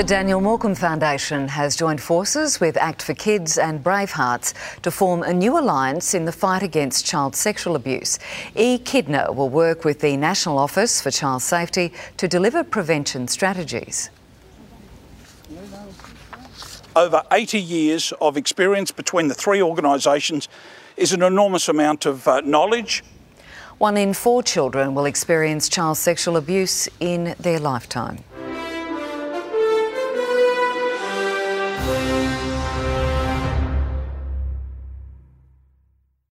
The Daniel Morcombe Foundation has joined forces with Act for Kids and Bravehearts to form a new alliance in the fight against child sexual abuse. eKidna will work with the National Office for Child Safety to deliver prevention strategies. Over 80 years of experience between the three organisations is an enormous amount of uh, knowledge. One in four children will experience child sexual abuse in their lifetime.